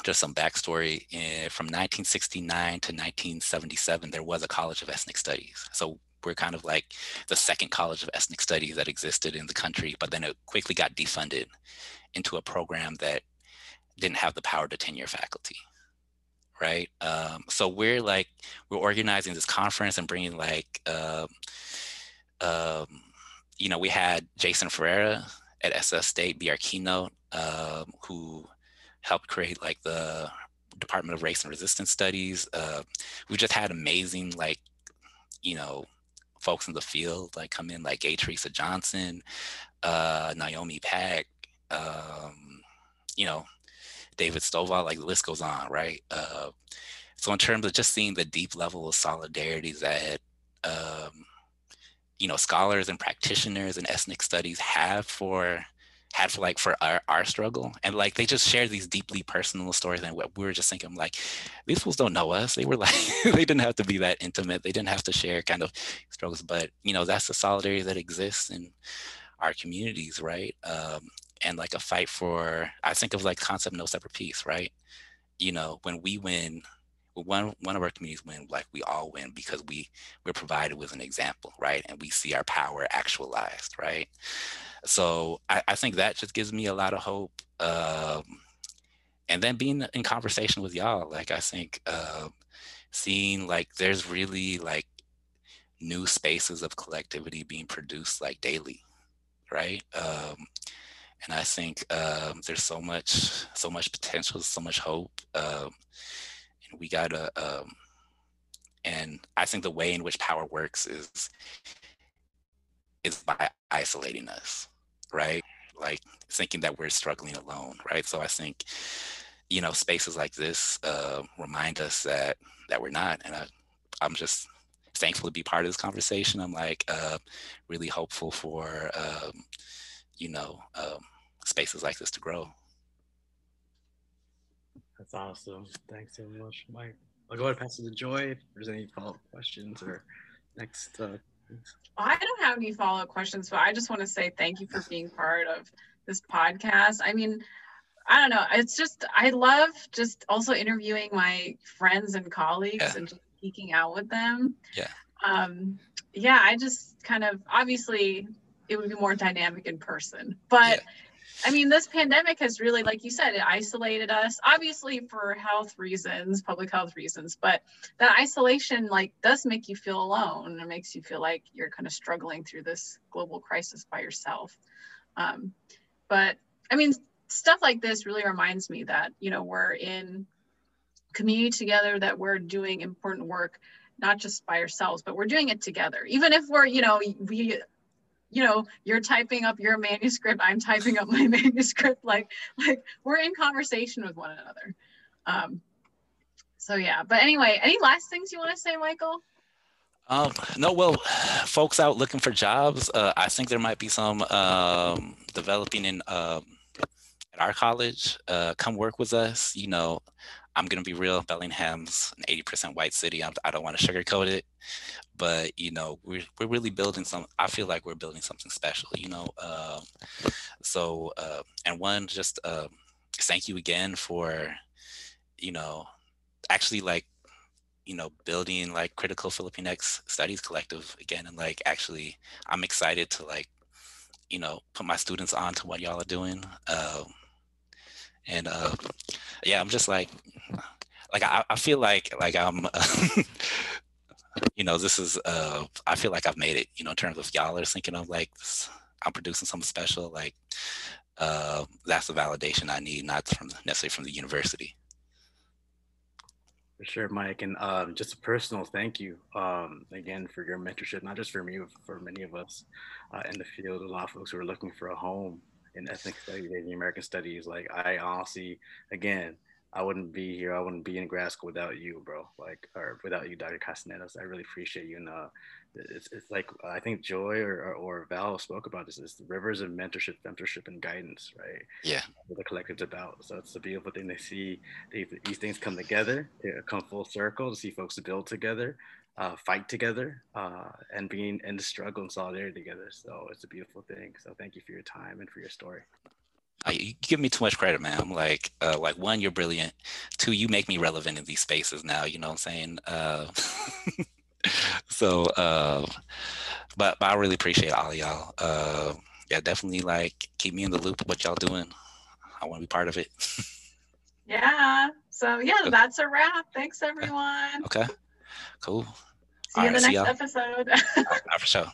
just some backstory. Eh, from 1969 to 1977, there was a College of Ethnic Studies. So we're kind of like the second College of Ethnic Studies that existed in the country, but then it quickly got defunded into a program that didn't have the power to tenure faculty right? Um, so we're like we're organizing this conference and bringing like um, um, you know we had Jason Ferreira at SF State be our keynote, um, who helped create like the Department of Race and Resistance Studies. Uh, we've just had amazing like, you know, folks in the field like come in like A. Teresa Johnson, uh, Naomi Paik, um, you know, David Stovall, like the list goes on, right? Uh, so in terms of just seeing the deep level of solidarity that um, you know scholars and practitioners and ethnic studies have for had for like for our, our struggle and like they just share these deeply personal stories and what we were just thinking like these fools don't know us. They were like they didn't have to be that intimate. They didn't have to share kind of struggles but you know that's the solidarity that exists in our communities right? Um, and like a fight for i think of like concept no separate peace right? You know when we win one one of our communities win like we all win because we we're provided with an example right and we see our power actualized right so I, I think that just gives me a lot of hope. Um, and then being in conversation with y'all, like I think uh, seeing like there's really like new spaces of collectivity being produced like daily, right? Um, and I think um, there's so much, so much potential, so much hope, um, we gotta. Um, and I think the way in which power works is is by isolating us, right? Like thinking that we're struggling alone, right? So I think, you know, spaces like this uh, remind us that that we're not. And I, I'm just thankful to be part of this conversation. I'm like uh, really hopeful for, um, you know, um, spaces like this to grow. That's awesome. Thanks so much, Mike. I'll go ahead and pass it to Joy if there's any follow-up questions or next. Uh, I don't have any follow-up questions, but I just want to say thank you for being part of this podcast. I mean, I don't know. It's just I love just also interviewing my friends and colleagues yeah. and just geeking out with them. Yeah. Um, yeah, I just kind of obviously it would be more dynamic in person, but. Yeah I mean, this pandemic has really, like you said, it isolated us, obviously for health reasons, public health reasons, but that isolation like does make you feel alone it makes you feel like you're kind of struggling through this global crisis by yourself. Um, but I mean, stuff like this really reminds me that, you know, we're in community together, that we're doing important work, not just by ourselves, but we're doing it together. Even if we're, you know, we you know you're typing up your manuscript i'm typing up my manuscript like like we're in conversation with one another um so yeah but anyway any last things you want to say michael um, no, well, folks out looking for jobs, uh, I think there might be some um, developing in um, at our college. Uh, come work with us. You know, I'm gonna be real. Bellingham's an 80% white city. I'm, I do not want to sugarcoat it, but you know, we're we're really building some. I feel like we're building something special. You know, uh, so uh, and one just uh, thank you again for, you know, actually like, you know, building like critical Filipinx studies collective again, and like actually, I'm excited to like, you know, put my students on to what y'all are doing. Um, and uh, yeah, I'm just like, like I, I feel like like I'm, you know, this is uh, I feel like I've made it, you know, in terms of y'all are thinking of like I'm producing something special, like uh, that's the validation I need, not from necessarily from the university. For sure, Mike, and um, just a personal thank you um, again for your mentorship, not just for me, for many of us uh, in the field. A lot of folks who are looking for a home in ethnic studies, Asian American studies. Like I honestly, again, I wouldn't be here. I wouldn't be in grad school without you, bro. Like, or without you, Dr. Castaneda. I really appreciate you. And uh, it's, it's like I think Joy or, or, or Val spoke about this. Is the rivers of mentorship, mentorship, and guidance, right? Yeah. What the collective's about. So it's a beautiful thing to see these, these things come together, come full circle, to see folks build together, uh, fight together uh, and being in the struggle and solidarity together. So it's a beautiful thing. So thank you for your time and for your story. Uh, you give me too much credit, man. I'm like, uh, like one, you're brilliant. Two, you make me relevant in these spaces now. You know what I'm saying? Uh, so, uh, but, but I really appreciate all y'all. Uh, yeah, definitely like keep me in the loop of what y'all doing. I want to be part of it. yeah. So yeah, that's a wrap. Thanks everyone. Okay. Cool. See you in the next episode. for sure.